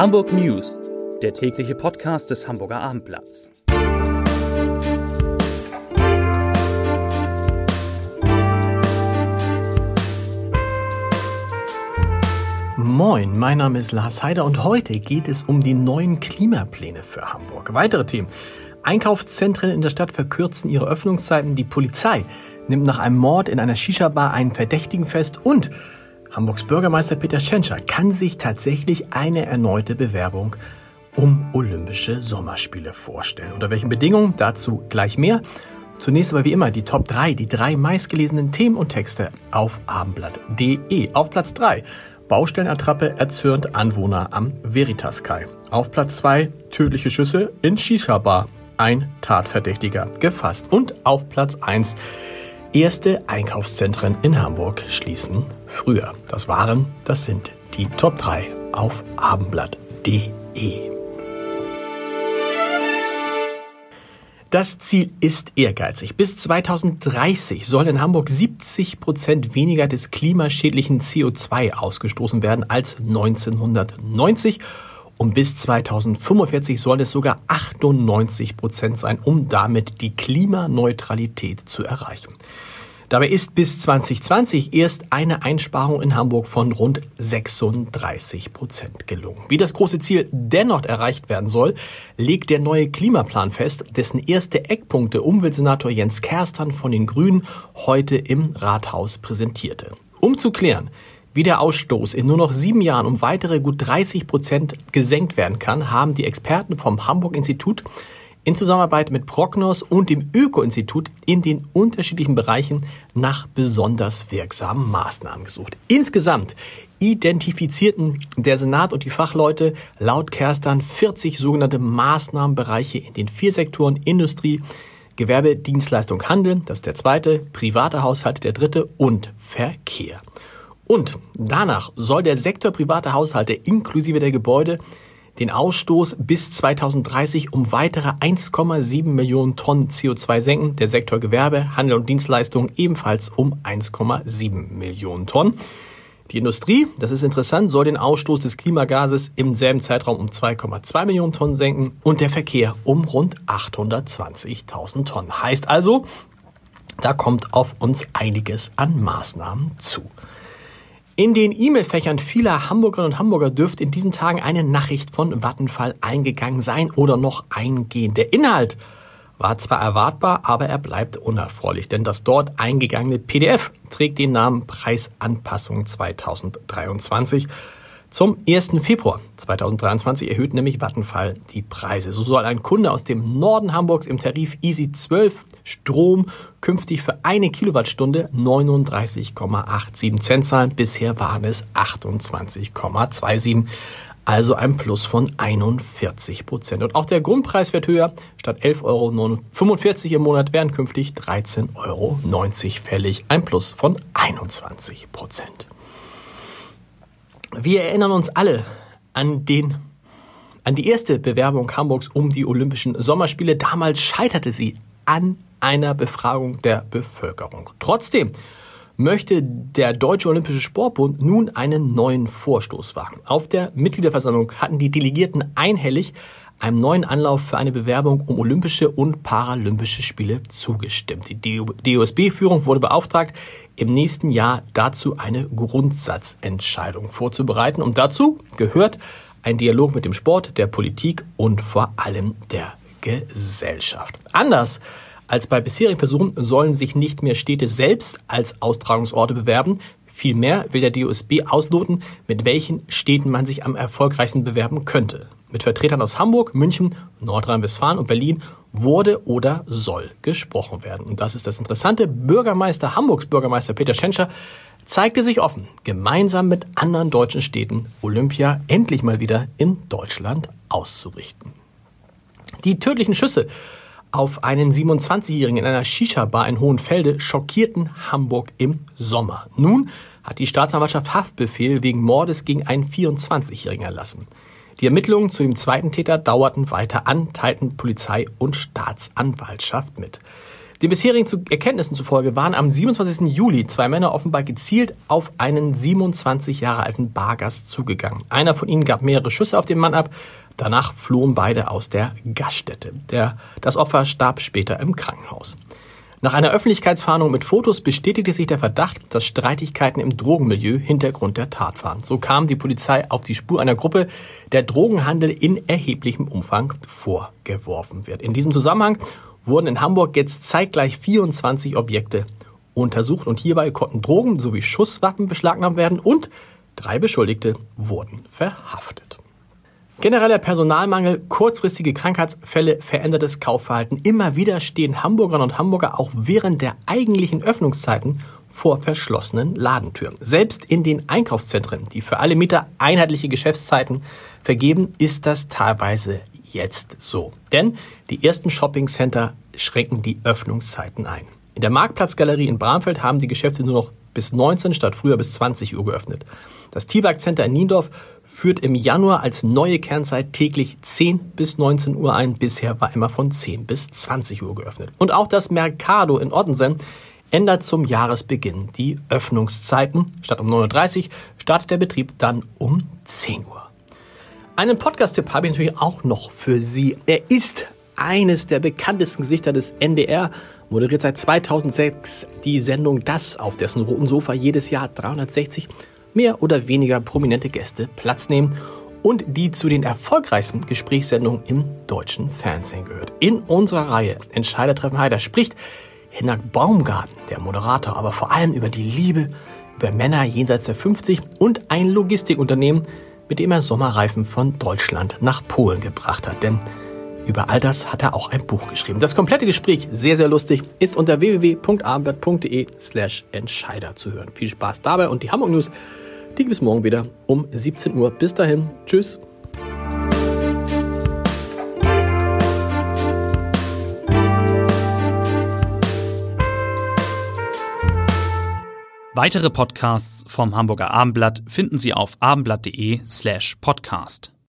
Hamburg News, der tägliche Podcast des Hamburger Abendblatts. Moin, mein Name ist Lars Heider und heute geht es um die neuen Klimapläne für Hamburg. Weitere Themen. Einkaufszentren in der Stadt verkürzen ihre Öffnungszeiten. Die Polizei nimmt nach einem Mord in einer Shisha-Bar einen Verdächtigen fest und Hamburgs Bürgermeister Peter Schenscher kann sich tatsächlich eine erneute Bewerbung um Olympische Sommerspiele vorstellen. Unter welchen Bedingungen? Dazu gleich mehr. Zunächst aber wie immer die Top 3, die drei meistgelesenen Themen und Texte auf abendblatt.de. Auf Platz 3 Baustellenattrappe erzürnt Anwohner am Veritas Kai. Auf Platz 2 tödliche Schüsse in Shisha-Bar. Ein Tatverdächtiger gefasst. Und auf Platz 1 Erste Einkaufszentren in Hamburg schließen früher. Das waren, das sind die Top 3 auf abendblatt.de. Das Ziel ist ehrgeizig. Bis 2030 sollen in Hamburg 70 Prozent weniger des klimaschädlichen CO2 ausgestoßen werden als 1990. Und bis 2045 sollen es sogar 98 Prozent sein, um damit die Klimaneutralität zu erreichen. Dabei ist bis 2020 erst eine Einsparung in Hamburg von rund 36 Prozent gelungen. Wie das große Ziel dennoch erreicht werden soll, legt der neue Klimaplan fest, dessen erste Eckpunkte Umweltsenator Jens Kerstern von den Grünen heute im Rathaus präsentierte. Um zu klären, wie der Ausstoß in nur noch sieben Jahren um weitere gut 30 Prozent gesenkt werden kann, haben die Experten vom Hamburg Institut in Zusammenarbeit mit Prognos und dem Öko-Institut in den unterschiedlichen Bereichen nach besonders wirksamen Maßnahmen gesucht. Insgesamt identifizierten der Senat und die Fachleute laut Kerstern 40 sogenannte Maßnahmenbereiche in den vier Sektoren Industrie, Gewerbe, Dienstleistung, Handel, das ist der zweite, private Haushalt der dritte und Verkehr. Und danach soll der Sektor private Haushalte inklusive der Gebäude den Ausstoß bis 2030 um weitere 1,7 Millionen Tonnen CO2 senken. Der Sektor Gewerbe, Handel und Dienstleistungen ebenfalls um 1,7 Millionen Tonnen. Die Industrie, das ist interessant, soll den Ausstoß des Klimagases im selben Zeitraum um 2,2 Millionen Tonnen senken und der Verkehr um rund 820.000 Tonnen. Heißt also, da kommt auf uns einiges an Maßnahmen zu. In den E-Mail-Fächern vieler Hamburgerinnen und Hamburger dürfte in diesen Tagen eine Nachricht von Vattenfall eingegangen sein oder noch eingehen. Der Inhalt war zwar erwartbar, aber er bleibt unerfreulich, denn das dort eingegangene PDF trägt den Namen Preisanpassung 2023 zum 1. Februar 2023 erhöht nämlich Vattenfall die Preise. So soll ein Kunde aus dem Norden Hamburgs im Tarif Easy 12 Strom künftig für eine Kilowattstunde 39,87 Cent zahlen. Bisher waren es 28,27 also ein Plus von 41 Prozent. Und auch der Grundpreis wird höher. Statt 11,45 Euro im Monat werden künftig 13,90 Euro fällig. Ein Plus von 21 Prozent. Wir erinnern uns alle an den an die erste Bewerbung Hamburgs um die Olympischen Sommerspiele. Damals scheiterte sie an einer Befragung der Bevölkerung. Trotzdem möchte der Deutsche Olympische Sportbund nun einen neuen Vorstoß wagen. Auf der Mitgliederversammlung hatten die Delegierten einhellig einem neuen Anlauf für eine Bewerbung um Olympische und Paralympische Spiele zugestimmt. Die DOSB-Führung wurde beauftragt, im nächsten Jahr dazu eine Grundsatzentscheidung vorzubereiten. Und dazu gehört ein Dialog mit dem Sport, der Politik und vor allem der Gesellschaft. Anders als bei bisherigen Versuchen sollen sich nicht mehr Städte selbst als Austragungsorte bewerben. Vielmehr will der DOSB ausloten, mit welchen Städten man sich am erfolgreichsten bewerben könnte. Mit Vertretern aus Hamburg, München, Nordrhein-Westfalen und Berlin wurde oder soll gesprochen werden. Und das ist das Interessante. Bürgermeister, Hamburgs Bürgermeister Peter Schenscher zeigte sich offen, gemeinsam mit anderen deutschen Städten Olympia endlich mal wieder in Deutschland auszurichten. Die tödlichen Schüsse auf einen 27-Jährigen in einer Shisha-Bar in Hohenfelde schockierten Hamburg im Sommer. Nun hat die Staatsanwaltschaft Haftbefehl wegen Mordes gegen einen 24-Jährigen erlassen. Die Ermittlungen zu dem zweiten Täter dauerten weiter an, teilten Polizei und Staatsanwaltschaft mit. Den bisherigen Erkenntnissen zufolge waren am 27. Juli zwei Männer offenbar gezielt auf einen 27 Jahre alten Bargast zugegangen. Einer von ihnen gab mehrere Schüsse auf den Mann ab. Danach flohen beide aus der Gaststätte. Der, das Opfer starb später im Krankenhaus. Nach einer Öffentlichkeitsfahndung mit Fotos bestätigte sich der Verdacht, dass Streitigkeiten im Drogenmilieu Hintergrund der Tat waren. So kam die Polizei auf die Spur einer Gruppe, der Drogenhandel in erheblichem Umfang vorgeworfen wird. In diesem Zusammenhang wurden in Hamburg jetzt zeitgleich 24 Objekte untersucht und hierbei konnten Drogen sowie Schusswaffen beschlagnahmt werden und drei Beschuldigte wurden verhaftet. Genereller Personalmangel, kurzfristige Krankheitsfälle, verändertes Kaufverhalten. Immer wieder stehen Hamburgerinnen und Hamburger auch während der eigentlichen Öffnungszeiten vor verschlossenen Ladentüren. Selbst in den Einkaufszentren, die für alle Mieter einheitliche Geschäftszeiten vergeben, ist das teilweise jetzt so. Denn die ersten Shoppingcenter schränken die Öffnungszeiten ein. In der Marktplatzgalerie in Bramfeld haben die Geschäfte nur noch bis 19 statt früher bis 20 Uhr geöffnet. Das Tibak Center in Niendorf führt im Januar als neue Kernzeit täglich 10 bis 19 Uhr ein. Bisher war immer von 10 bis 20 Uhr geöffnet. Und auch das Mercado in Ottensen ändert zum Jahresbeginn die Öffnungszeiten. Statt um 9.30 Uhr startet der Betrieb dann um 10 Uhr. Einen Podcast-Tipp habe ich natürlich auch noch für Sie. Er ist eines der bekanntesten Gesichter des NDR, moderiert seit 2006 die Sendung Das, auf dessen roten Sofa jedes Jahr 360 mehr oder weniger prominente Gäste Platz nehmen und die zu den erfolgreichsten Gesprächssendungen im deutschen Fernsehen gehört. In unserer Reihe Entscheidertreffen Heider spricht Hinak Baumgarten, der Moderator, aber vor allem über die Liebe, über Männer jenseits der 50 und ein Logistikunternehmen, mit dem er Sommerreifen von Deutschland nach Polen gebracht hat. Denn über all das hat er auch ein Buch geschrieben. Das komplette Gespräch, sehr, sehr lustig, ist unter www.abendblatt.de slash Entscheider zu hören. Viel Spaß dabei und die Hamburg News, die gibt es morgen wieder um 17 Uhr. Bis dahin, tschüss. Weitere Podcasts vom Hamburger Abendblatt finden Sie auf abendblatt.de slash podcast.